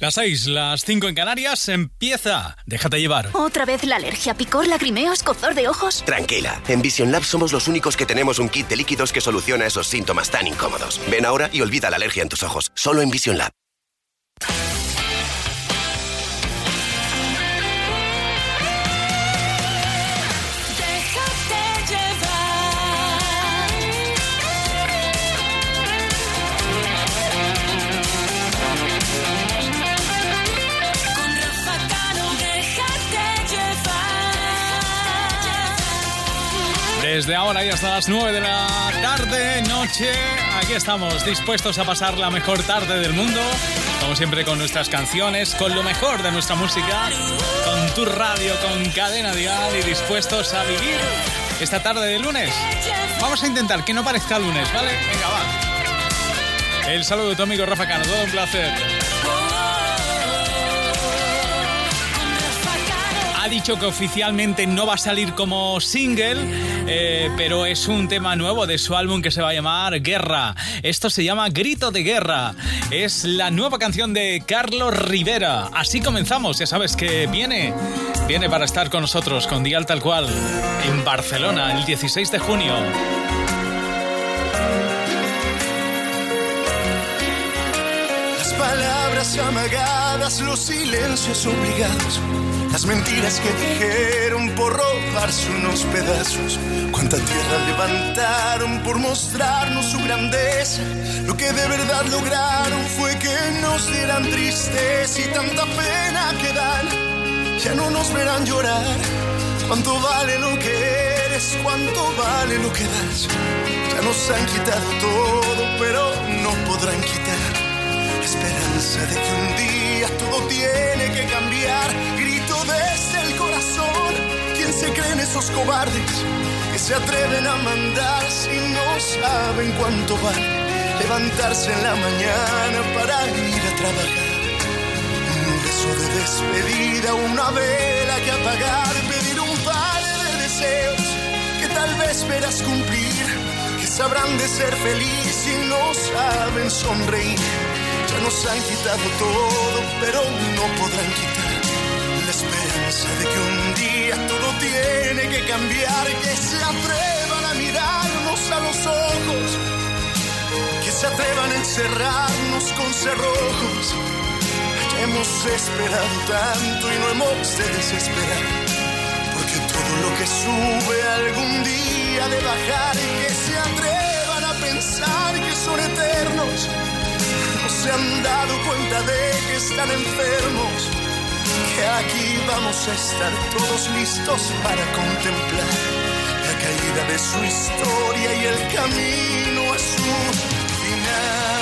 Las seis, las cinco en Canarias, empieza. Déjate llevar. ¿Otra vez la alergia, picor, lagrimeo, escozor de ojos? Tranquila, en Vision Lab somos los únicos que tenemos un kit de líquidos que soluciona esos síntomas tan incómodos. Ven ahora y olvida la alergia en tus ojos. Solo en Vision Lab. Desde ahora y hasta las 9 de la tarde, noche, aquí estamos dispuestos a pasar la mejor tarde del mundo, como siempre con nuestras canciones, con lo mejor de nuestra música, con tu radio, con cadena dial y dispuestos a vivir esta tarde de lunes. Vamos a intentar que no parezca lunes, ¿vale? Venga, va. El saludo de tu amigo Rafa Cano, todo un placer. Dicho que oficialmente no va a salir como single, eh, pero es un tema nuevo de su álbum que se va a llamar Guerra. Esto se llama Grito de Guerra. Es la nueva canción de Carlos Rivera. Así comenzamos, ya sabes que viene, viene para estar con nosotros con Dial Tal Cual en Barcelona el 16 de junio. Las palabras amagadas, los silencios obligados las mentiras que dijeron por robarse unos pedazos. Cuánta tierra levantaron por mostrarnos su grandeza. Lo que de verdad lograron fue que nos dieran tristeza y tanta pena que dan. Ya no nos verán llorar. Cuánto vale lo que eres, cuánto vale lo que das. Ya nos han quitado todo, pero no podrán quitar la esperanza de que un día todo tiene que cambiar desde el corazón. ¿Quién se creen esos cobardes que se atreven a mandar si no saben cuánto vale levantarse en la mañana para ir a trabajar? Un beso de despedida, una vela que apagar, pedir un par de deseos que tal vez verás cumplir, que sabrán de ser feliz y no saben sonreír. Nos han quitado todo, pero no podrán quitar esperanza de que un día todo tiene que cambiar, que se atrevan a mirarnos a los ojos, que se atrevan a encerrarnos con cerrojos. Hemos esperado tanto y no hemos de desesperar, porque todo lo que sube algún día de bajar que se atrevan a pensar que son eternos, no han dado cuenta de que están enfermos que aquí vamos a estar todos listos para contemplar la caída de su historia y el camino a su final.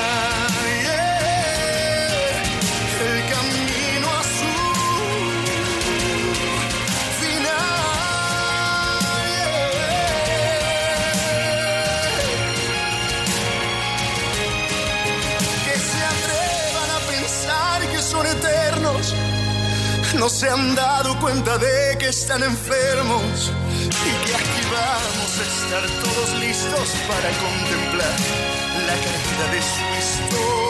Se han dado cuenta de que están enfermos y que aquí vamos a estar todos listos para contemplar la caída de su historia.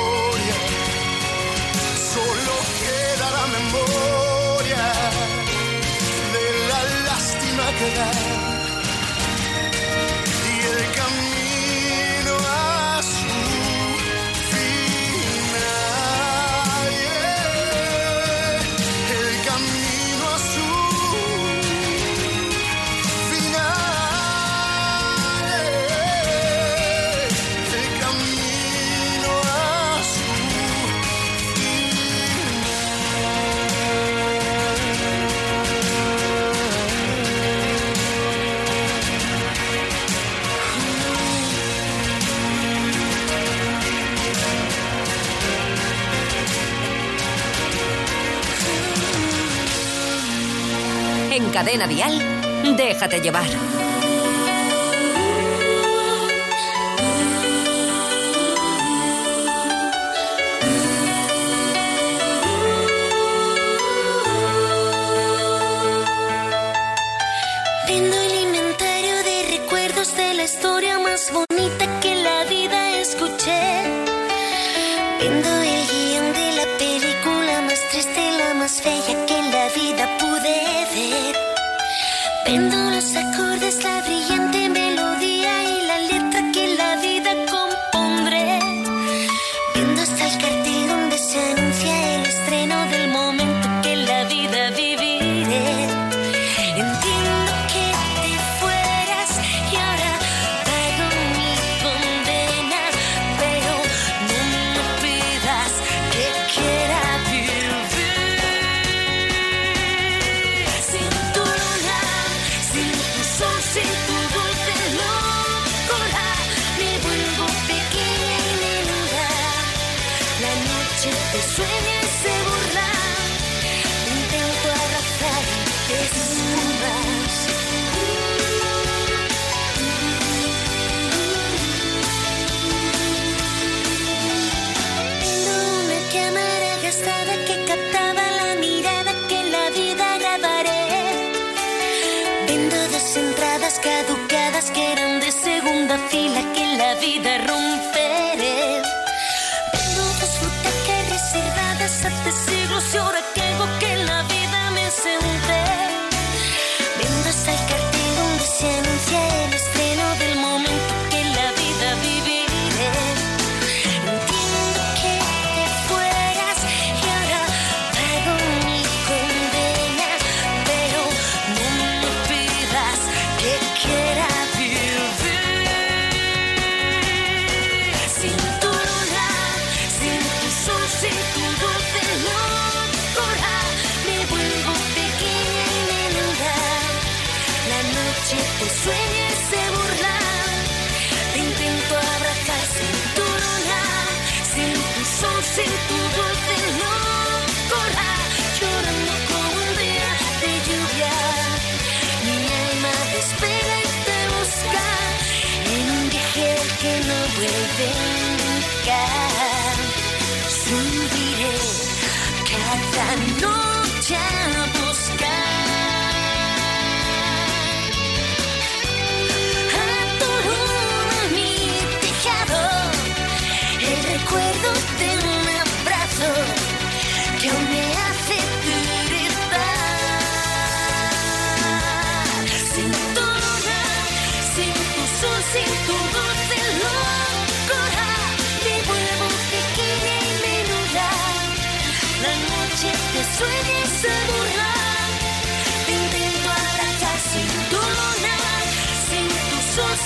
Cadena vial, déjate llevar.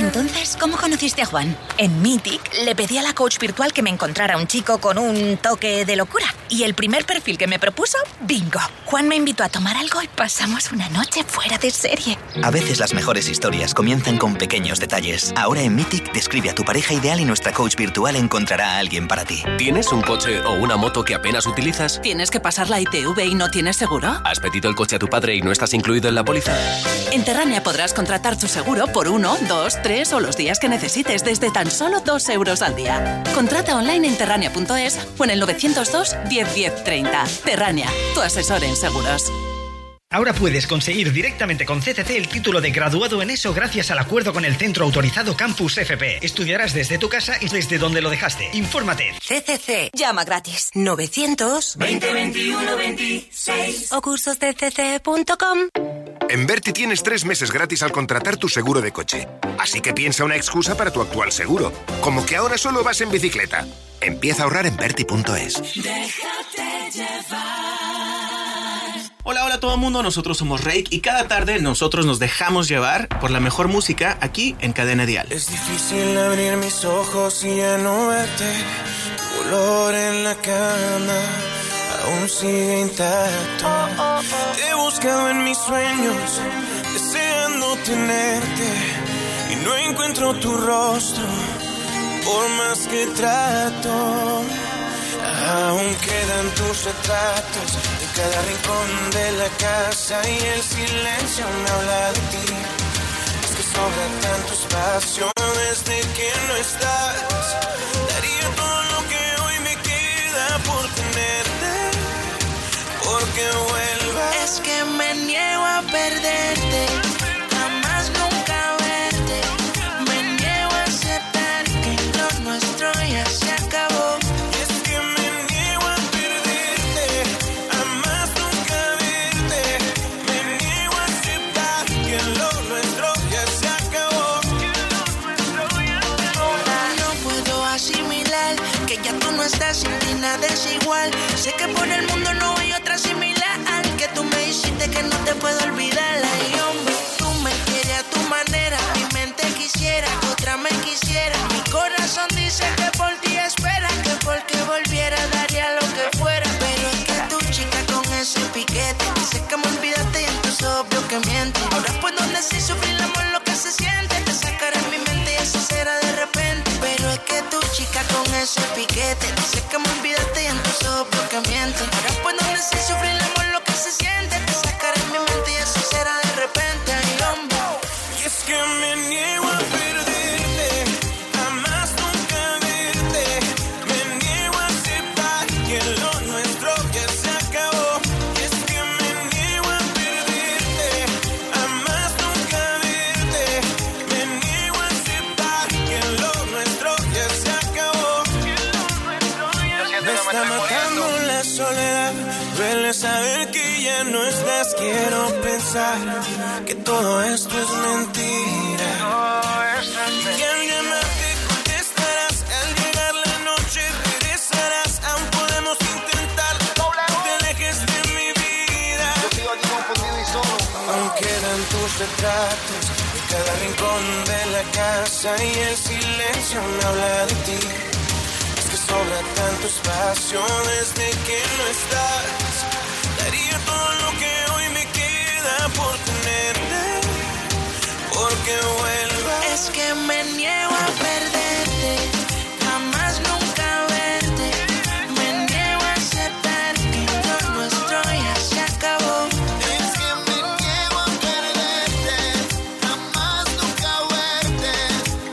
Entonces, ¿cómo conociste a Juan? En Mythic le pedí a la coach virtual que me encontrara un chico con un toque de locura. Y el primer perfil que me propuso, bingo. Juan me invitó a tomar algo y pasamos una noche fuera de serie. A veces las mejores historias comienzan con pequeños detalles. Ahora en Mythic describe a tu pareja ideal y nuestra coach virtual encontrará a alguien para ti. ¿Tienes un coche o una moto que apenas utilizas? ¿Tienes que pasar la ITV y no tienes seguro? ¿Has pedido el coche a tu padre y no estás incluido en la póliza? En Terrania podrás contratar tu seguro por uno, dos, tres o los días que necesites desde tan solo dos euros al día. Contrata online en terrania.es o en el 902 10 10 30. Terrania, tu asesor en seguros. Ahora puedes conseguir directamente con CCC el título de graduado en eso gracias al acuerdo con el centro autorizado Campus FP. Estudiarás desde tu casa y desde donde lo dejaste. Infórmate. CCC. Llama gratis. 900 2021 26 o cursosdecc.com. En Berti tienes tres meses gratis al contratar tu seguro de coche. Así que piensa una excusa para tu actual seguro. Como que ahora solo vas en bicicleta. Empieza a ahorrar en Berti.es. Déjate llevar. Hola, hola a todo el mundo, nosotros somos Rake y cada tarde nosotros nos dejamos llevar por la mejor música aquí en Cadena Dial. Es difícil abrir mis ojos y ya no verte. Tu olor en la cama aún sigue intacto. Te he buscado en mis sueños, deseando tenerte. Y no encuentro tu rostro, por más que trato. Aún quedan tus retratos en cada rincón de la casa y el silencio me habla de ti. Es que sobra tanto espacio desde que no estás. Daría todo Es que me niego a perderte. Puedo olvidar. Ay, hombre, tú me quieres a tu manera. Mi mente quisiera que otra me quisiera. Mi corazón dice que por ti espera. Que porque volviera daría lo que fuera. Pero es que tu chica con ese piquete. Dice que me olvidaste y entonces obvio que miente. Ahora puedo decir sufrir el amor lo que se siente. Te sacaré mi mente y eso será de repente. Pero es que tu chica con ese piquete. Dice que me olvidaste y entonces obvio saber que ya no estás. Quiero pensar que todo esto es mentira. Y al llamarte contestarás. Al llegar la noche regresarás. Aún podemos intentar. No te alejes de mi vida. Aún quedan tus retratos. En cada rincón de la casa. Y el silencio me habla de ti. Es que sobra tanto espacio desde que no estás. Por tenerte, porque vuelvas. Es que me niego a perderte, jamás nunca verte. Me niego a aceptar que lo nuestro ya se acabó. Es que me niego a perderte, jamás nunca verte.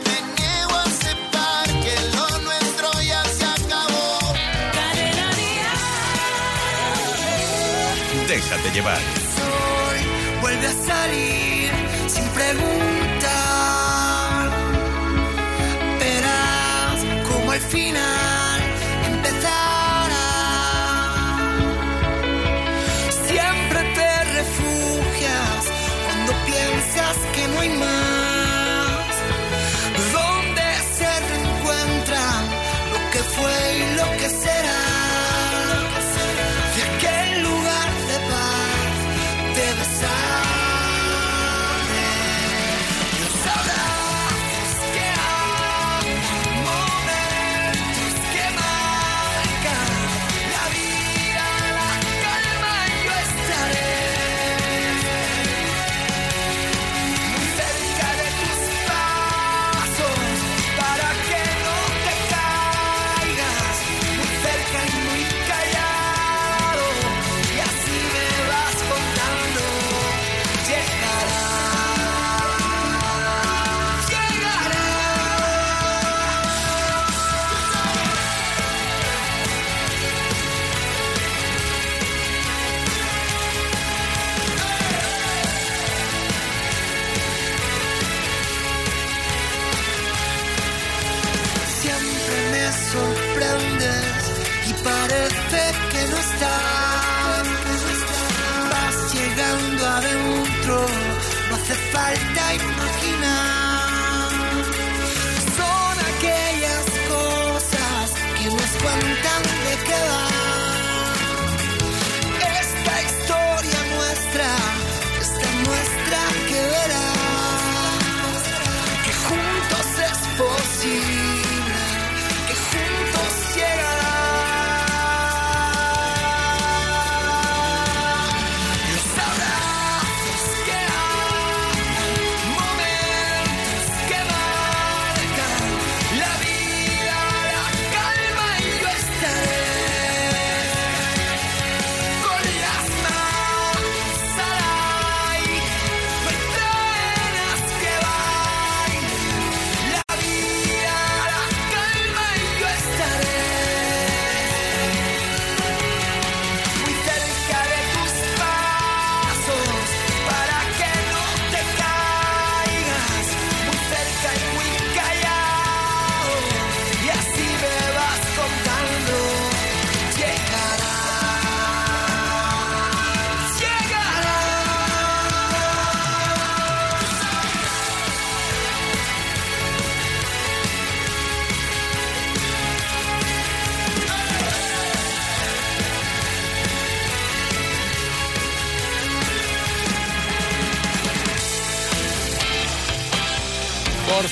Me niego a aceptar que lo nuestro ya se acabó. Déjate llevar. Salir sin preguntar. Verás como al final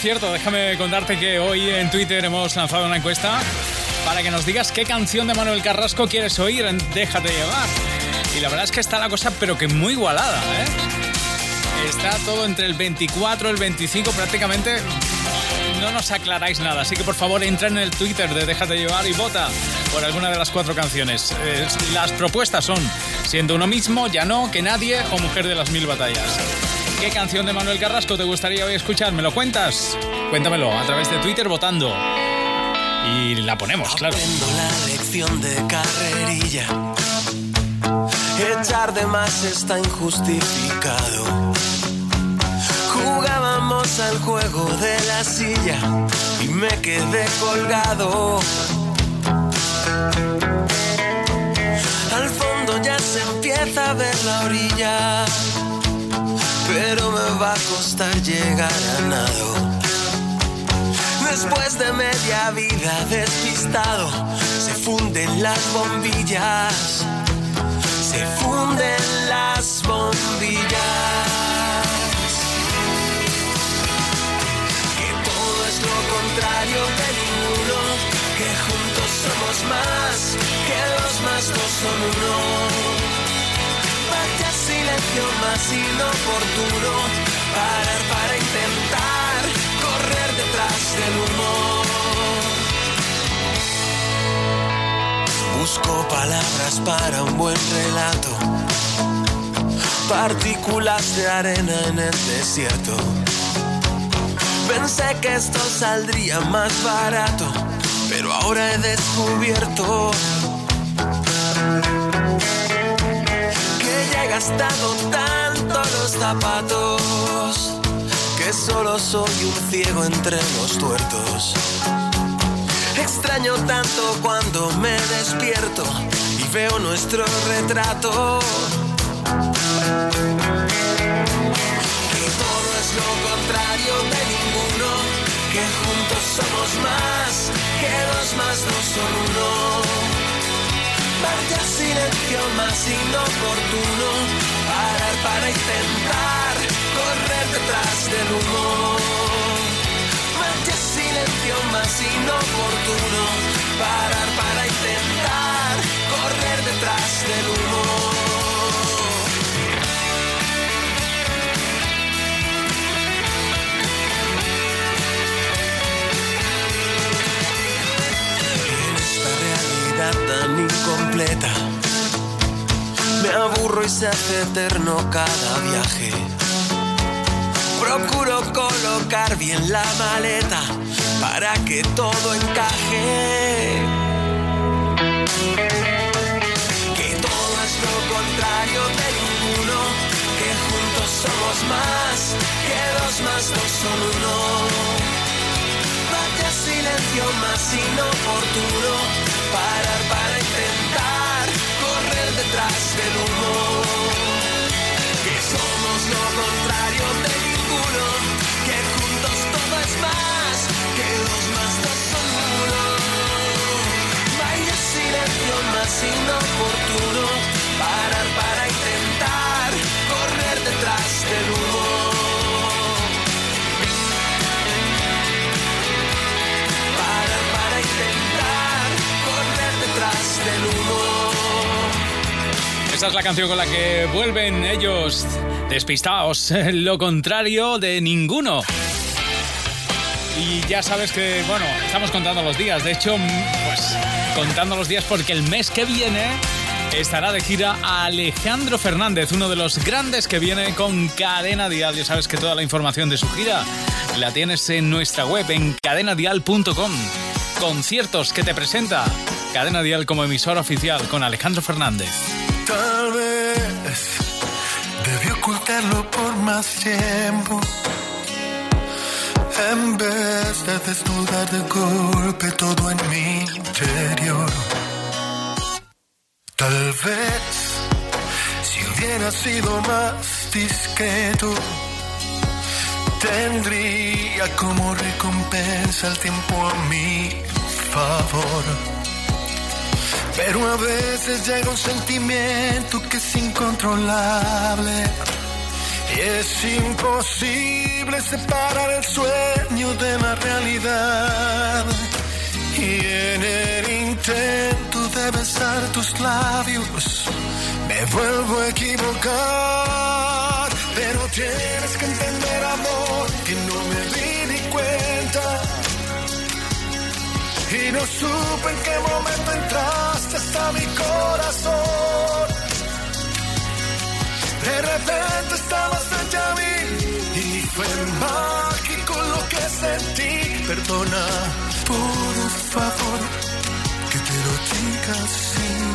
cierto, déjame contarte que hoy en Twitter hemos lanzado una encuesta para que nos digas qué canción de Manuel Carrasco quieres oír en Déjate llevar. Y la verdad es que está la cosa, pero que muy igualada, ¿eh? Está todo entre el 24 y el 25 prácticamente. No nos aclaráis nada, así que por favor entra en el Twitter de Déjate llevar y vota por alguna de las cuatro canciones. Las propuestas son Siendo uno mismo, Ya no, Que nadie o Mujer de las mil batallas. ¿Qué canción de Manuel Carrasco te gustaría hoy escuchar? ¿Me lo cuentas? Cuéntamelo a través de Twitter votando. Y la ponemos, claro. Aprendo la lección de carrerilla. Echar de más está injustificado. Jugábamos al juego de la silla y me quedé colgado. Al fondo ya se empieza a ver la orilla, pero me va a costar llegar a nado. Después de media vida despistado, se funden las bombillas, se funden las bombillas. Que todo es lo contrario de ninguno, que juntos somos más, que los más dos son uno. Silencio más inoportuno, parar para intentar correr detrás del humo. Busco palabras para un buen relato, partículas de arena en el desierto. Pensé que esto saldría más barato, pero ahora he descubierto gastado tanto los zapatos que solo soy un ciego entre los tuertos. Extraño tanto cuando me despierto y veo nuestro retrato. Que todo es lo contrario de ninguno, que juntos somos más, que dos más dos son uno. Vaya silencio más inoportuno, parar para intentar correr detrás del humo. Vaya silencio más inoportuno, parar para intentar tan incompleta, me aburro y se hace eterno cada viaje. Procuro colocar bien la maleta para que todo encaje. Que todo es lo contrario de ninguno, que juntos somos más, que dos más dos son uno. Vaya silencio más inoportuno, lo contrario de ninguno, que juntos todo es más, que dos más dos son uno. Vaya silencio más inoportuno, parar para intentar correr detrás del humo. Parar para intentar correr detrás del humo. Esa es la canción con la que vuelven ellos despistados, lo contrario de ninguno. Y ya sabes que, bueno, estamos contando los días. De hecho, pues contando los días porque el mes que viene estará de gira Alejandro Fernández, uno de los grandes que viene con Cadena Dial. Ya sabes que toda la información de su gira la tienes en nuestra web en cadenadial.com. Conciertos que te presenta Cadena Dial como emisora oficial con Alejandro Fernández. Tal vez ocultarlo por más tiempo. En vez de desnudar de golpe todo en mi interior. Tal vez si hubiera sido más discreto, tendría como recompensa el tiempo a mi favor. Pero a veces llega un sentimiento que es incontrolable Y es imposible separar el sueño de la realidad. Y en el intento de besar tus labios, me vuelvo a equivocar. Pero tienes que entender, amor, Y no supe en qué momento entraste hasta mi corazón. De repente estabas frente a mí y fue mágico lo que sentí. Perdona, por favor, que te lo así.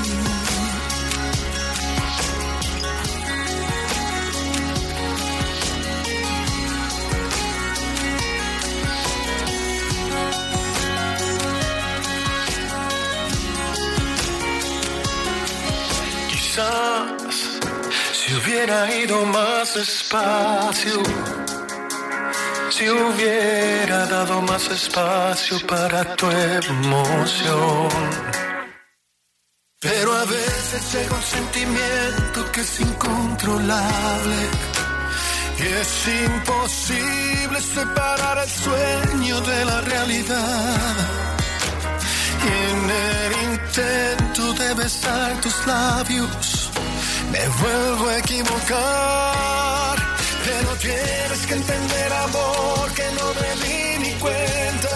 Quizás si hubiera ido más despacio, si hubiera dado más espacio para tu emoción. Pero a veces llega un sentimiento que es incontrolable y es imposible separar el sueño de la realidad. En el intento de besar tus labios, me vuelvo a equivocar. Pero tienes que entender, amor, que no me di ni cuenta.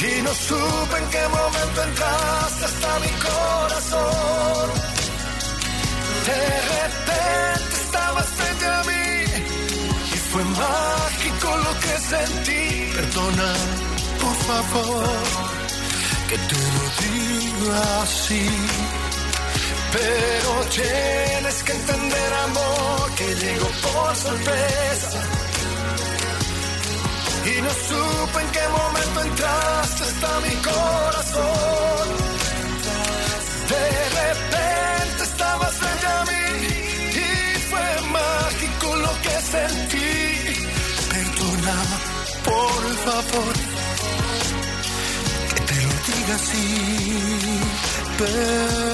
Y no supe en qué momento entraste hasta mi corazón. De repente estabas frente a mí y fue mágico lo que sentí. Perdona, por favor, que te lo diga así. Pero tienes que entender, amor, que llegó por sorpresa. Y no supe en qué momento entraste hasta mi corazón. De repente estabas frente a mí y fue mágico lo que sentí. Perdona, por favor, lo diga así. Perdóname.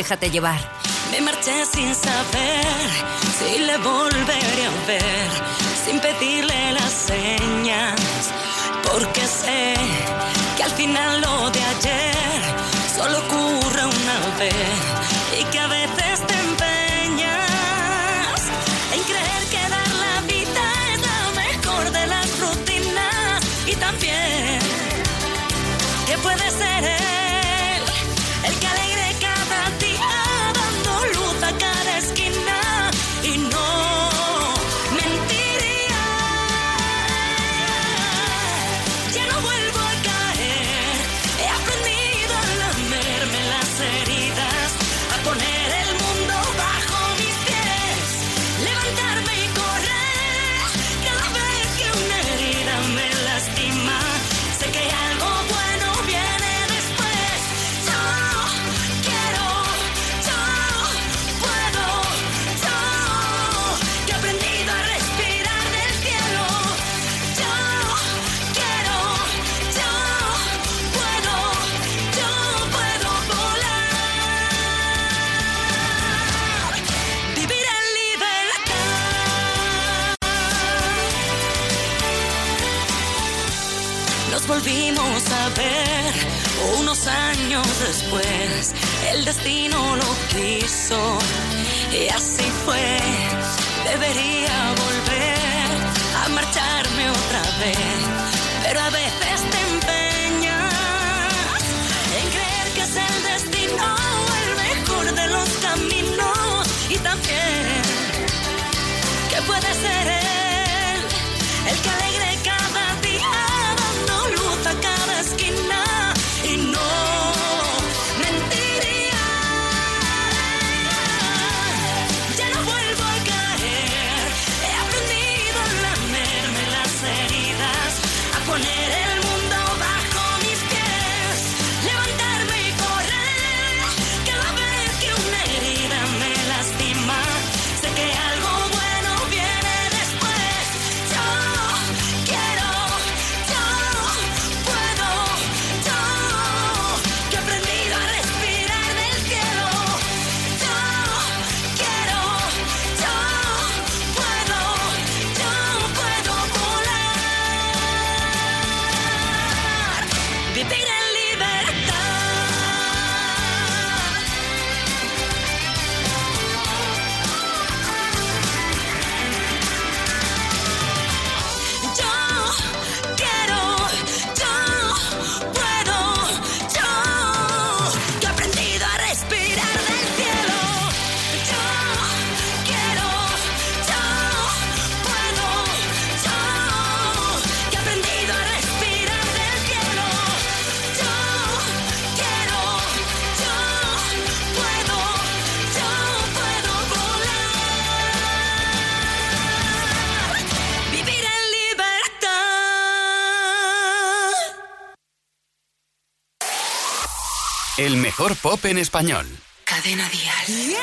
Déjate llevar. Me marché sin saber si le volveré a ver, sin pedirle las señas, porque sé que al final lo de ayer solo ocurre una vez y que a veces te empeñas en creer que dar la vida es la mejor de las rutinas y también que puede ser pop en español. Cadena Dial.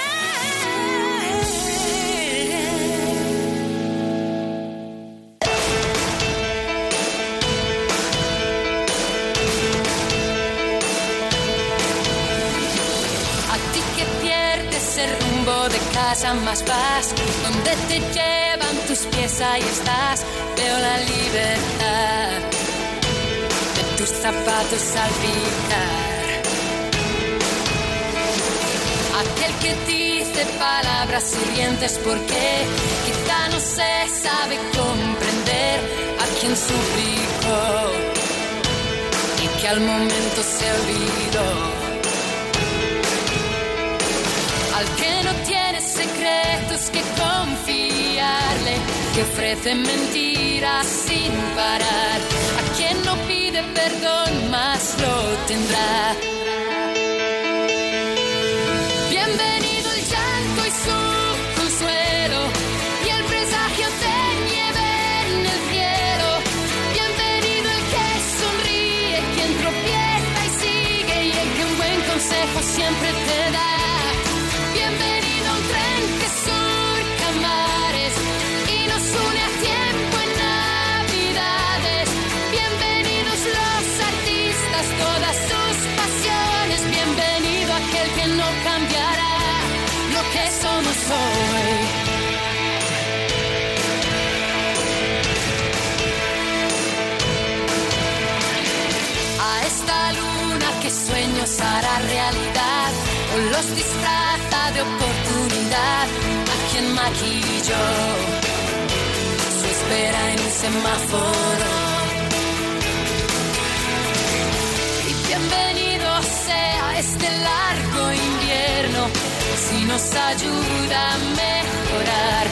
A ti que pierdes el rumbo de casa más vas, donde te llevan tus pies ahí estás, veo la libertad de tus zapatos al picar. Aquel que dice palabras hirientes porque quizá no se sabe comprender a quien suplicó y que al momento se olvidó. Al que no tiene secretos que confiarle, que ofrece mentiras sin parar. A quien no pide perdón más lo tendrá. Maquilló su espera en un semáforo. Y bienvenido sea este largo invierno. Si nos ayuda a mejorar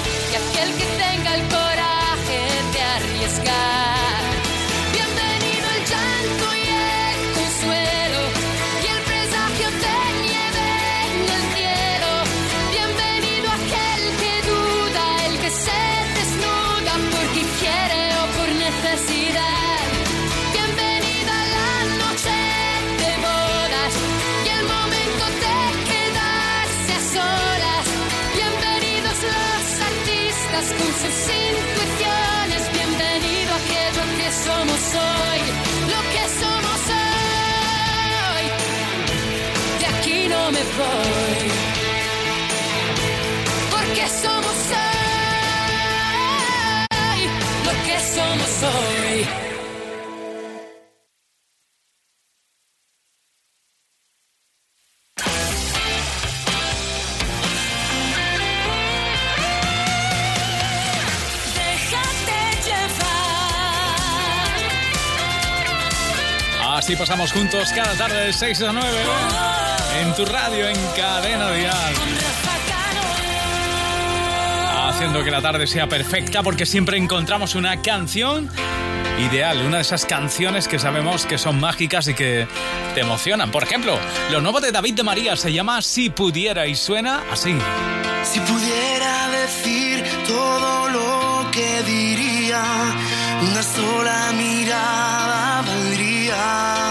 me voy. Porque somos hoy lo que somos hoy. Déjate llevar. Así pasamos juntos cada tarde de 6 a 9 en tu radio, en Cadena Dial. Haciendo que la tarde sea perfecta porque siempre encontramos una canción ideal, una de esas canciones que sabemos que son mágicas y que te emocionan. Por ejemplo, lo nuevo de David de María se llama Si pudiera y suena así. Si pudiera decir todo lo que diría, una sola mirada valdría.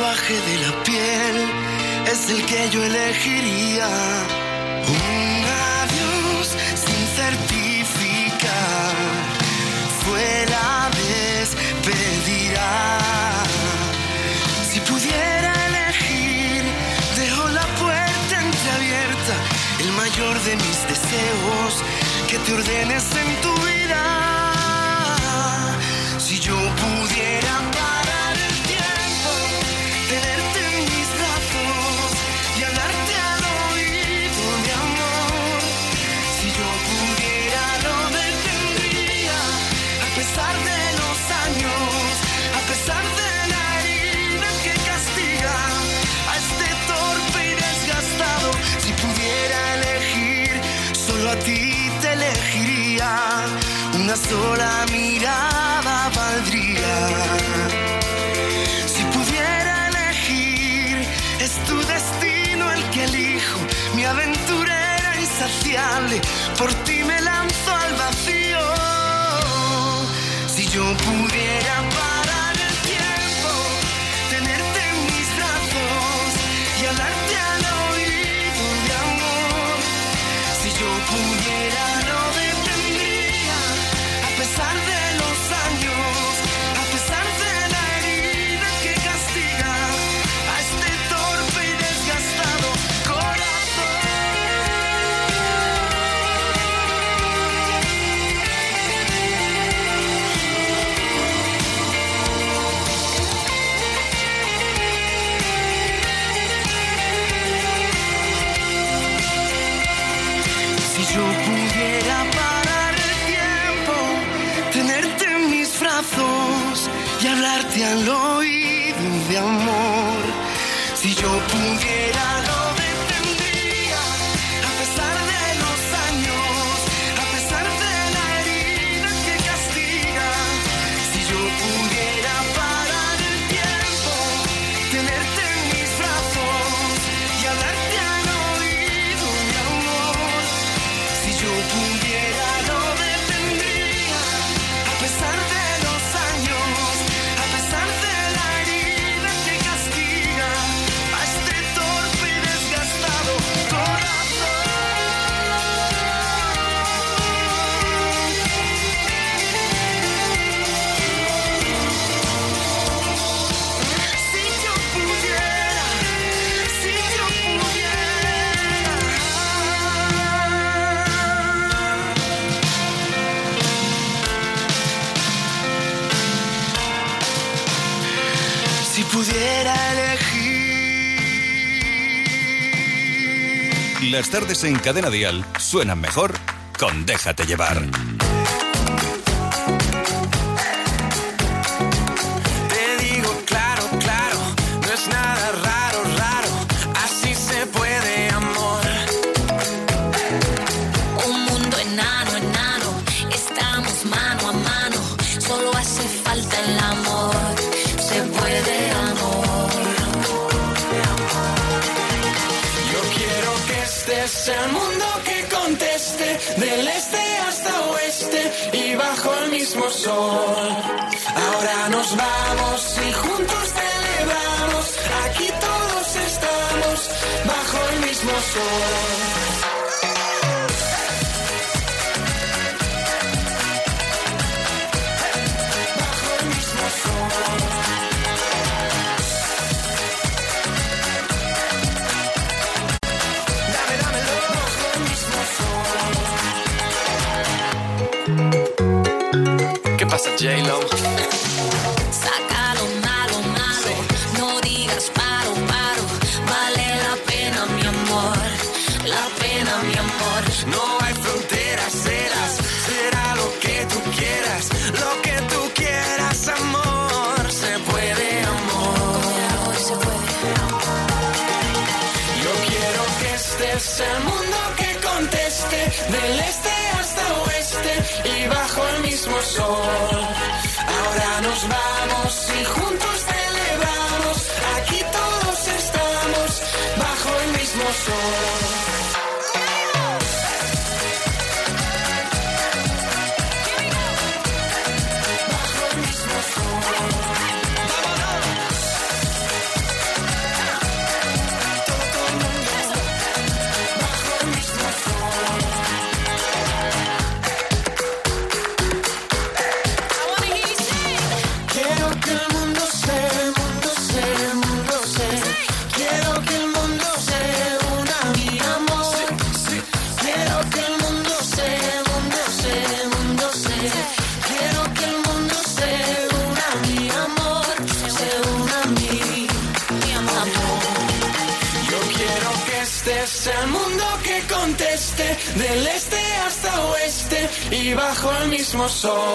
Lenguaje de la piel es el que yo elegiría. Un adiós sin certificar fue la despedida. Si pudiera elegir, dejo la puerta entreabierta, el mayor de mis deseos, que te ordenes en tu vida. Si yo pudiera sola mirada valdría. Si pudiera elegir, es tu destino el que elijo. Mi aventura era insaciable, por ti Las tardes en Cadena Dial suenan mejor con Déjate llevar. Ahora nos vamos y juntos celebramos. Aquí todos estamos bajo el mismo sol. J-Lo. Sacalo, malo, malo. No digas paro, paro. Vale la pena, mi amor. La pena, mi amor. No hay fronteras, serás. Será lo que tú quieras. Lo que tú quieras, amor. Se puede, amor. se puede. Yo quiero que estés el mundo que conteste del este y bajo el mismo sol. so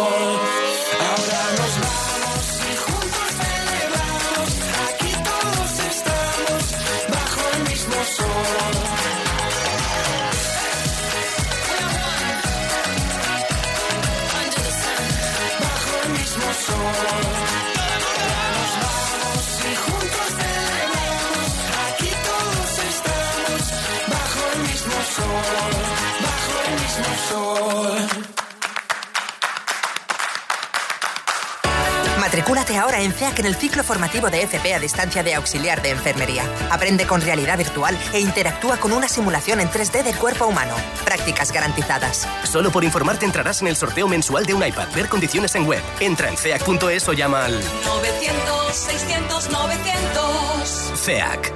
En CEAC en el ciclo formativo de FP a distancia de auxiliar de enfermería. Aprende con realidad virtual e interactúa con una simulación en 3D del cuerpo humano. Prácticas garantizadas. Solo por informarte entrarás en el sorteo mensual de un iPad. Ver condiciones en web. Entra en ceac.es o llama al 900 600 900 CEAC.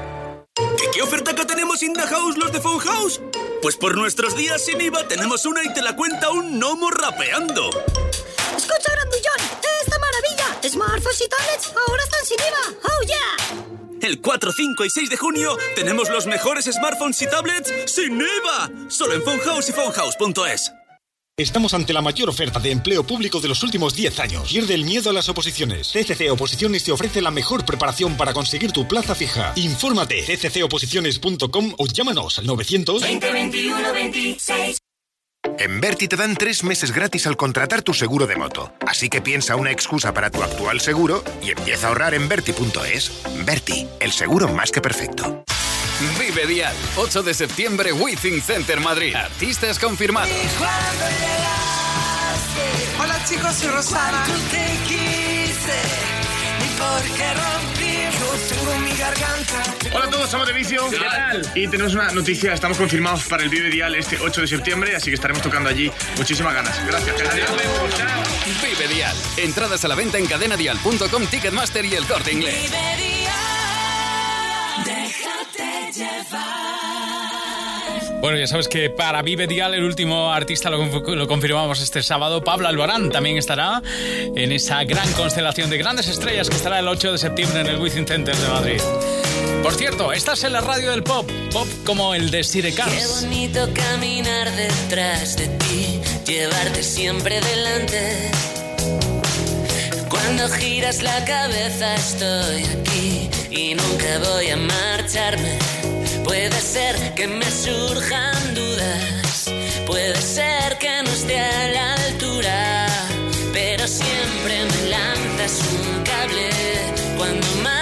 ¿Qué, qué ofertaca tenemos in the house los de Phone House? Pues por nuestros días sin IVA tenemos una y te la cuenta un gnomo rapeando. Smartphones y tablets ahora están sin IVA. ¡Oh, yeah! El 4, 5 y 6 de junio tenemos los mejores smartphones y tablets sin IVA. Solo en Phone House y phonehouse.es. Estamos ante la mayor oferta de empleo público de los últimos 10 años. Pierde el miedo a las oposiciones. CCC Oposiciones te ofrece la mejor preparación para conseguir tu plaza fija. Infórmate cccoposiciones.com o llámanos al 900 2021 26 En Berti te dan tres meses gratis al contratar tu seguro de moto. Así que piensa una excusa para tu actual seguro y empieza a ahorrar en Berti.es. Berti, el seguro más que perfecto. Vive Dial, 8 de septiembre, Within Center Madrid. Artistas confirmados. Hola chicos, soy Rosana. te quise, ni porque rompí, Hola a todos, somos de Vicio. ¿Qué tal? Y tenemos una noticia, estamos confirmados para el Vive Dial este 8 de septiembre, así que estaremos tocando allí. Muchísimas ganas. Gracias. Vive Dial. Entradas a la venta en cadenadial.com, Ticketmaster y el corte inglés. Déjate llevar. Bueno, ya sabes que para Vive Dial, el último artista lo, lo confirmamos este sábado, Pablo Alborán también estará en esa gran constelación de grandes estrellas que estará el 8 de septiembre en el Within Center de Madrid. Por cierto, estás en la radio del pop, pop como el de Qué Sirecars. bonito caminar detrás de ti, llevarte siempre delante. Cuando giras la cabeza estoy aquí y nunca voy a marcharme. Puede ser que me surjan dudas, puede ser que no esté a la altura, pero siempre me lanzas un cable cuando más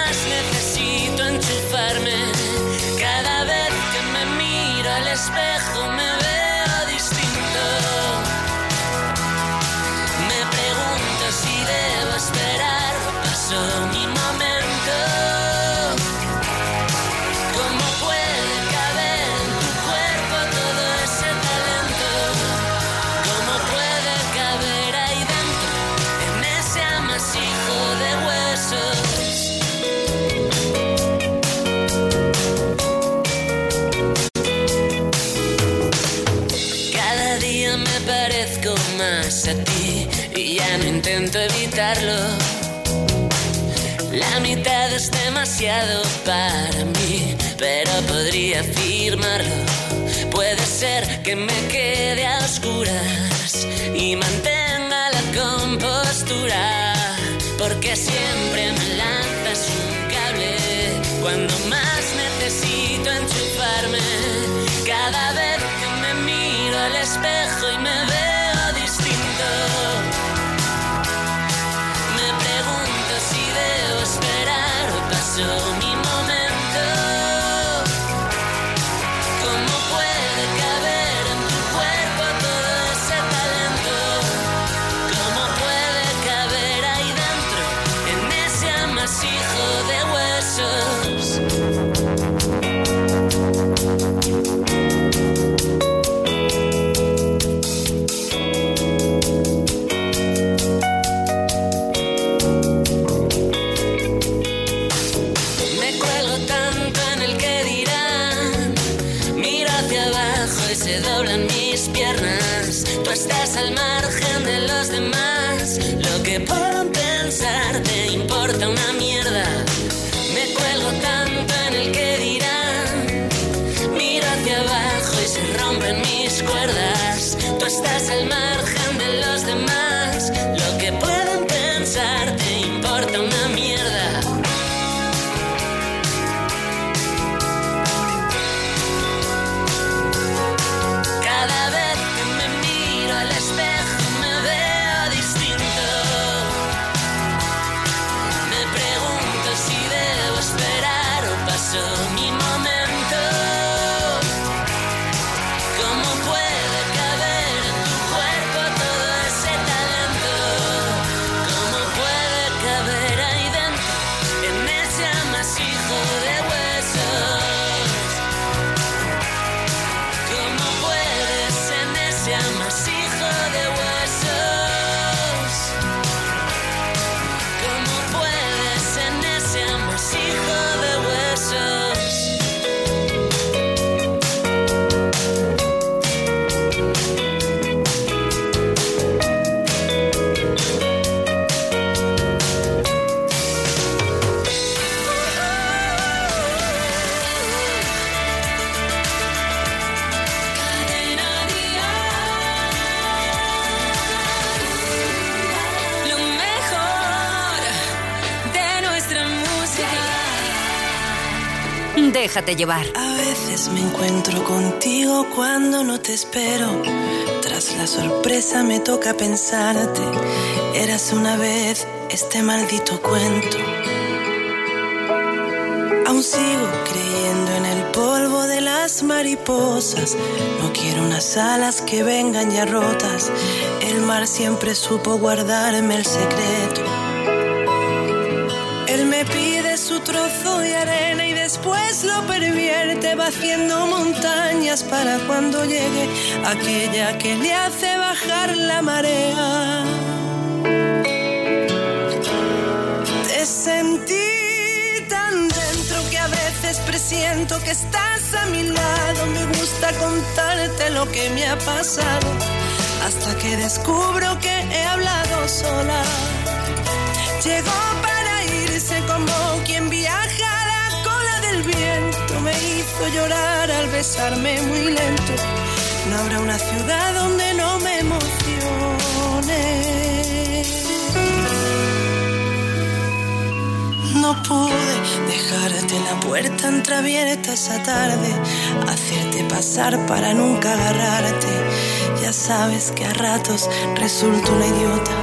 para mí, pero podría afirmarlo. Puede ser que me quede a oscuras y mantenga la compostura, porque siempre me lanzas un cable cuando más necesito enchufarme. Cada vez que me miro al espejo se doblan mis piernas. Tú estás al margen de los demás. Déjate llevar. A veces me encuentro contigo cuando no te espero. Tras la sorpresa me toca pensarte. Eras una vez este maldito cuento. Aún sigo creyendo en el polvo de las mariposas. No quiero unas alas que vengan ya rotas. El mar siempre supo guardarme el secreto. Él me pide su trozo de arena después lo pervierte, va haciendo montañas para cuando llegue aquella que le hace bajar la marea. Te sentí tan dentro que a veces presiento que estás a mi lado. Me gusta contarte lo que me ha pasado hasta que descubro que he hablado sola. Llegó hizo llorar al besarme muy lento. No habrá una ciudad donde no me emocione. No pude dejarte la puerta entreabierta esa tarde, hacerte pasar para nunca agarrarte. Ya sabes que a ratos resulto una idiota.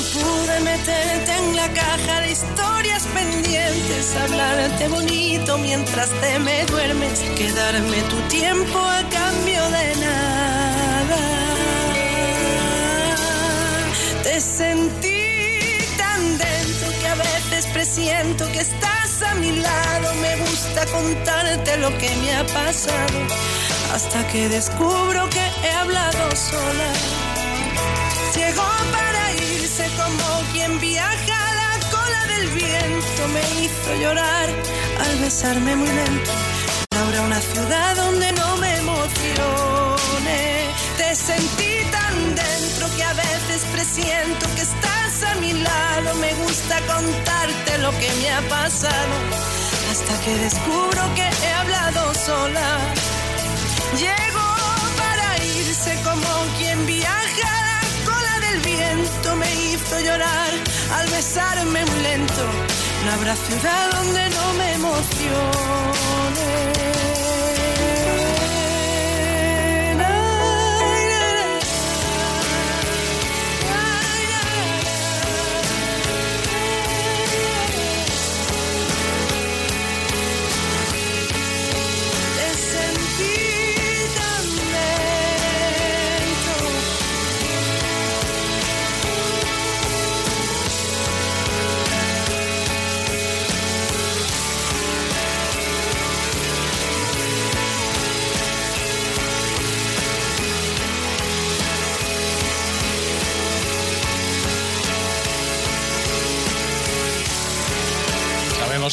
No pude meterte en la caja de historias pendientes, hablarte bonito mientras te me duermes, quedarme tu tiempo a cambio de nada. Te sentí tan dentro que a veces presiento que estás a mi lado. Me gusta contarte lo que me ha pasado hasta que descubro que he hablado sola. Como quien viaja a la cola del viento. Me hizo llorar al besarme muy lento. Habrá una ciudad donde no me emocione. Te sentí tan dentro que a veces presiento que estás a mi lado. Me gusta contarte lo que me ha pasado. Hasta que descubro que he hablado sola. Llegó para irse como quien viaja Me hizo llorar al besarme muy lento. No habrá ciudad donde no me emocione.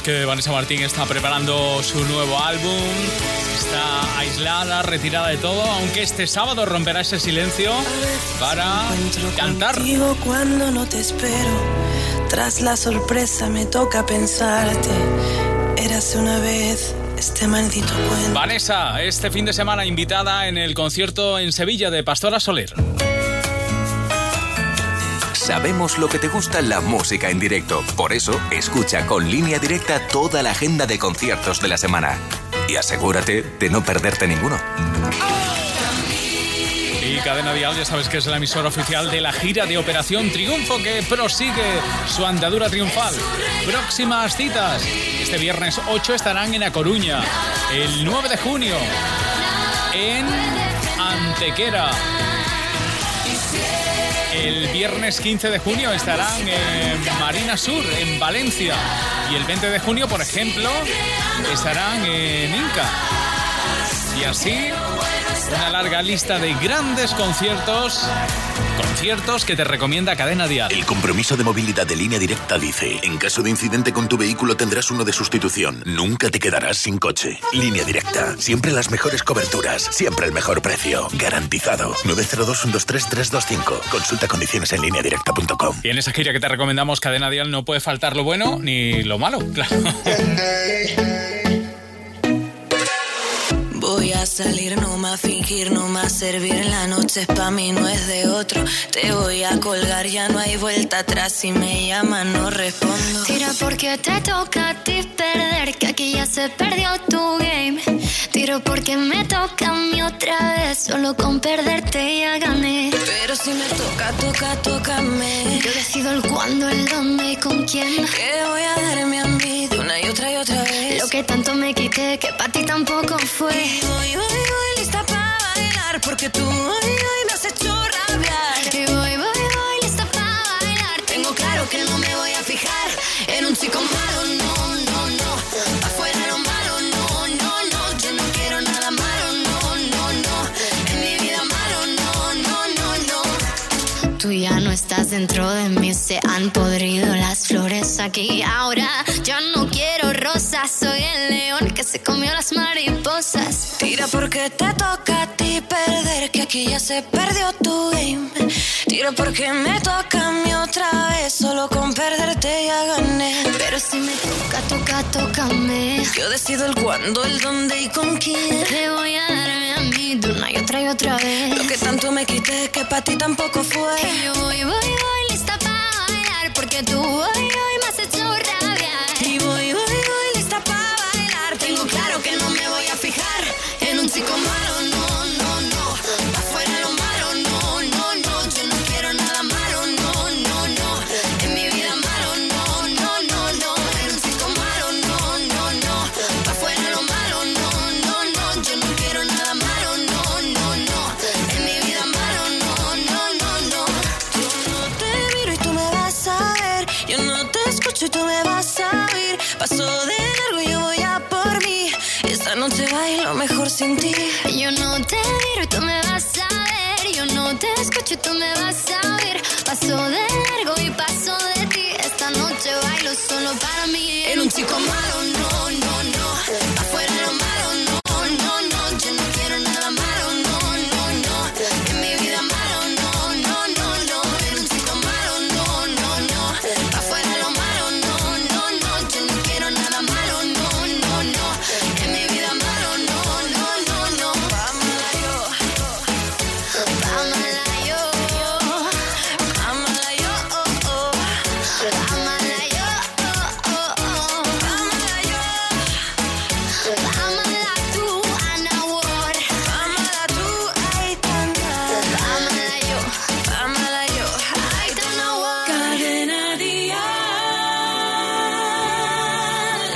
Que Vanessa Martín está preparando su nuevo álbum. Está aislada, retirada de todo, aunque este sábado romperá ese silencio para cantar. Cuando no te espero. Tras la sorpresa me toca pensarte. Érase una vez este maldito cuento. Vanessa, este fin de semana invitada en el concierto en Sevilla de Pastora Soler. Sabemos lo que te gusta la música en directo. Por eso, escucha con línea directa toda la agenda de conciertos de la semana. Y asegúrate de no perderte ninguno. Y Cadena Dial, ya sabes que es la emisora oficial de la gira de Operación Triunfo que prosigue su andadura triunfal. Próximas citas. Este viernes 8 estarán en A Coruña. El 9 de junio en Antequera. El viernes 15 de junio estarán en Marina Sur, en Valencia. Y el 20 de junio, por ejemplo, estarán en Inca. Y así, una larga lista de grandes conciertos, conciertos que te recomienda Cadena Dial. El compromiso de movilidad de línea directa dice, en caso de incidente con tu vehículo tendrás uno de sustitución. Nunca te quedarás sin coche. Línea directa, siempre las mejores coberturas, siempre el mejor precio. Garantizado. 902-123-325. Consulta condiciones en línea directa.com. Y en esa gira que te recomendamos, Cadena Dial, no puede faltar lo bueno ni lo malo, claro. Voy a salir, no más fingir, no más servir. La noche es pa' mí, no es de otro. Te voy a colgar, ya no hay vuelta atrás. Si me llaman, no respondo. Tira porque te toca a ti perder, que aquí ya se perdió tu game. Tiro porque me toca a mí otra vez, solo con perderte ya gané. Pero si me toca, toca, tócame. Yo decido el cuándo, el dónde y con quién. Que voy a darme a mí una y otra y otra vez. Lo que tanto me quité, que para ti tampoco fue. Y voy, voy, voy, lista para bailar, porque tú hoy, hoy Tú ya no estás dentro de mí, se han podrido las flores aquí. Ahora yo no quiero soy el león que se comió las mariposas. Tira porque te toca a ti perder, que aquí ya se perdió tu game. Tira porque me toca a mí otra vez, solo con perderte ya gané. Pero si me toca, toca, tócame. Yo decido el cuándo, el dónde y con quién. Te voy a darme a mí de una y otra y otra vez. Lo que tanto me quité, que para ti tampoco fue. Y yo voy, voy, voy, lista para bailar, porque tú hoy, hoy tú me vas a oír. Paso de largo y yo voy a por mí. Esta noche bailo mejor sin ti. Yo no te miro y tú me vas a ver. Yo no te escucho y tú me vas a oír. Paso de largo y paso de ti. Esta noche bailo solo para mí. En un chico malo, no,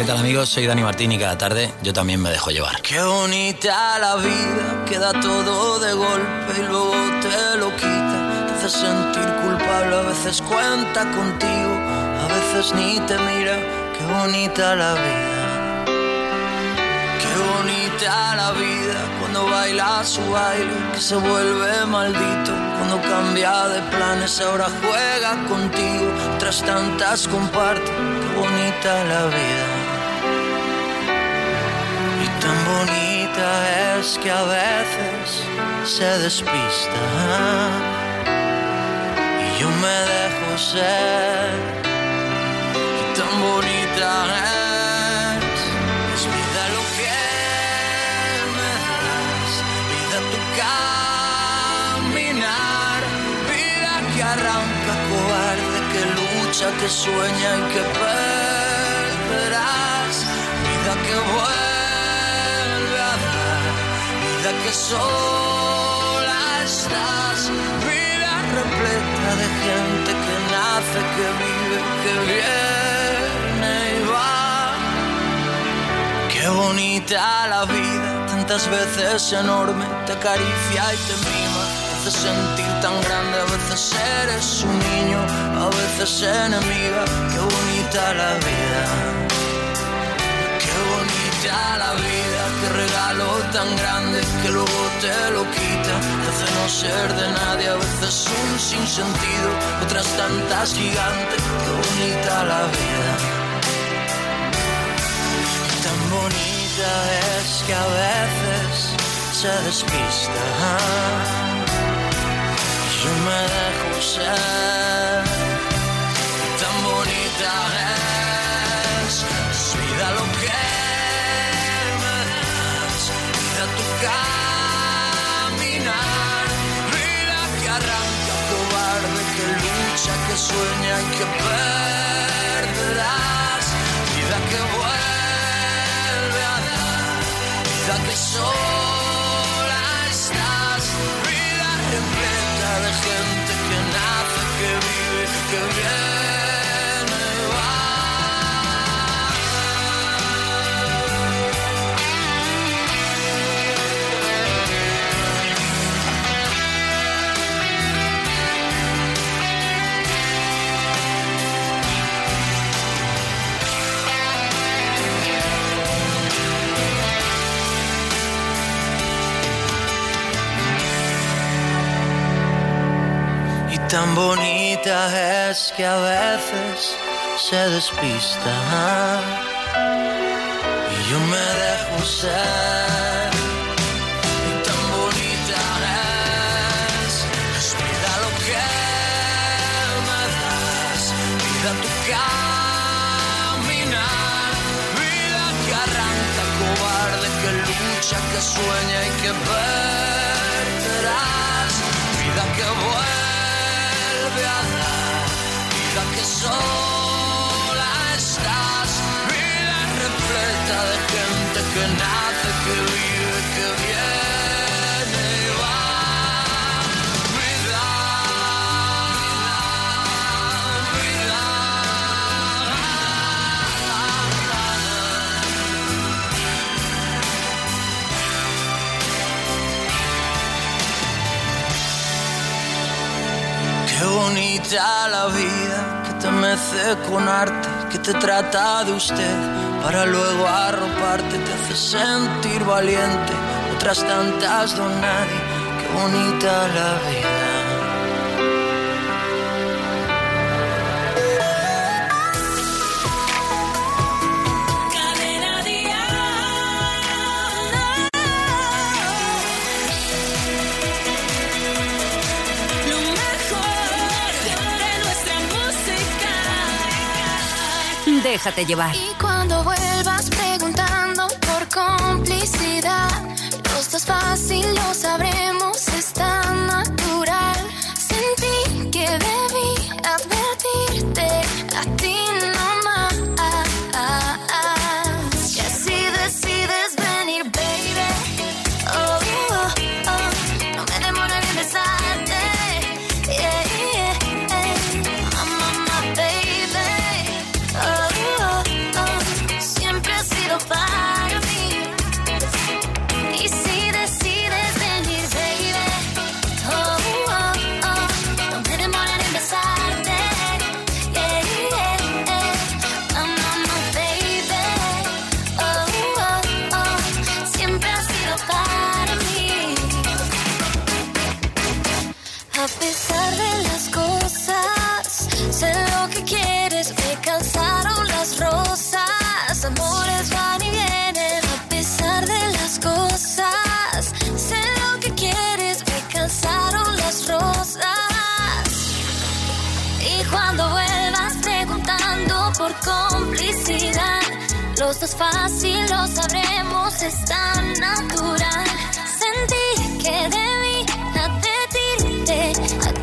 ¿Qué tal amigos? Soy Dani Martín y cada tarde yo también me dejo llevar. Qué bonita la vida, queda todo de golpe y luego te lo quita. Te hace sentir culpable, a veces cuenta contigo, a veces ni te mira. Qué bonita la vida. Qué bonita la vida cuando baila su baile, que se vuelve maldito. Cuando cambia de planes, ahora juega contigo. Tras tantas comparte, qué bonita la vida. Tan bonita es que a veces se despista. Y yo me dejo ser. Y tan bonita es. Es vida lo que me das. Vida tu caminar. Vida que arranca cobarde, que lucha, que sueña y que perderás. Vida que vuelve. da que sola estás, vida repleta de gente que nace, que vive, que viene y va. Qué bonita la vida, tantas veces enorme, te acaricia y te mima. Te hace sentir tan grande, a veces eres un niño, a veces enemiga. Qué bonita la vida, qué bonita la vida. Regalo tan grande que luego te lo quita, hace no ser de nadie, a veces un sinsentido, otras tantas gigantes, qué bonita la vida. Y tan bonita es que a veces se despista. Yo me dejo ser. Sueña que perderás. Vida que vuelve a dar, vida que sola tan bonita es que a veces se despista. Y yo me dejo ser. Tan bonita es. Es lo que me das. Vida tu caminar. Vida que arranca cobarde, que lucha, que sueña y que perderás. Vida que vuelve sola estás. Vida repleta de gente que nace, que vive, que viene y va. Vida, vida, Qué bonita la vida te mece con arte, que te trata de usted para luego arroparte, te hace sentir valiente. Otras tantas don qué bonita la vida. Déjate llevar. Y cuando vuelvas preguntando por complicidad, los dos fácil lo sabremos, complicidad, los dos fácil lo sabremos, es tan natural. Sentí que debí advertirte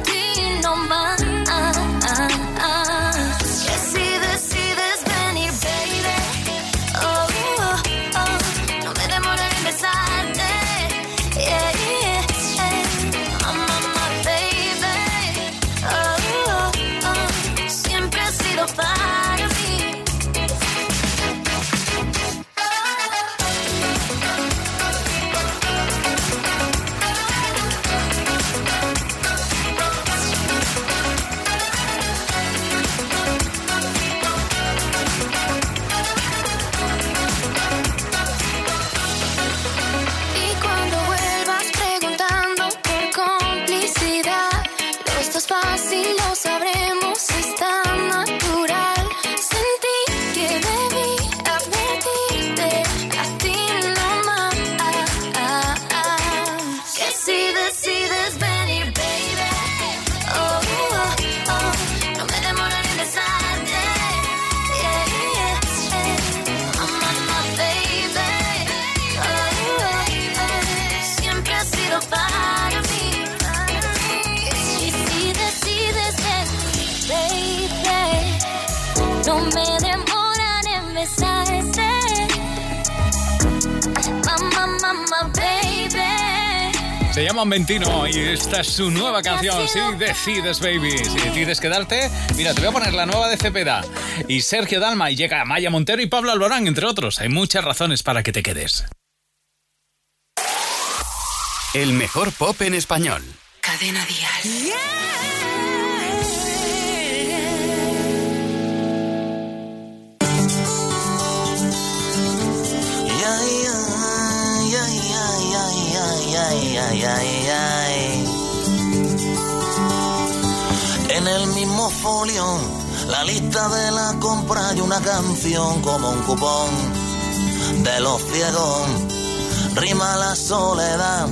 Mentino y esta es su nueva canción. Si decides, baby. Si decides quedarte, mira, te voy a poner la nueva de Cepeda. Y Sergio Dalma y llega Maya Montero y Pablo Alborán, entre otros. Hay muchas razones para que te quedes. El mejor pop en español. Cadena En el mismo folio, la lista de la compra y una canción como un cupón de los ciegos. Rima la soledad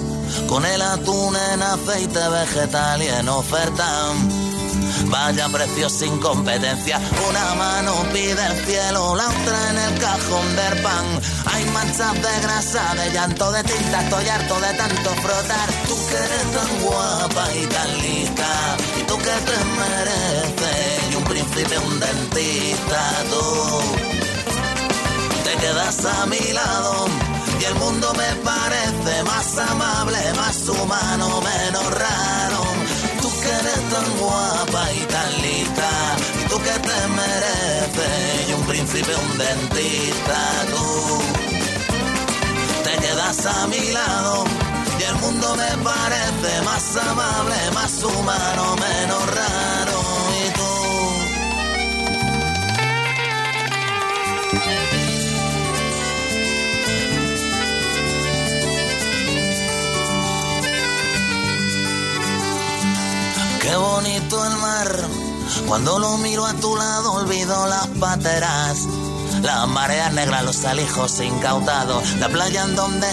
con el atún en aceite vegetal y en oferta. Vaya precio sin competencia, una mano pide el cielo, la otra en el cajón del pan. Hay manchas de grasa, de llanto, de tinta, estoy harto de tanto frotar. Tú que eres tan guapa y tan lista, y tú que te mereces, y un príncipe, un dentista, tú te quedas a mi lado. Y el mundo me parece más amable, más humano, menos raro. Eres tan guapa y tan lista, y tú que te mereces, y un príncipe, un dentista, tú te quedas a mi lado. Y el mundo me parece más amable, más humano, menos raro. Qué bonito el mar. Cuando lo miro a tu lado olvido las pateras. Las mareas negras, los alijos incautados. La playa en donde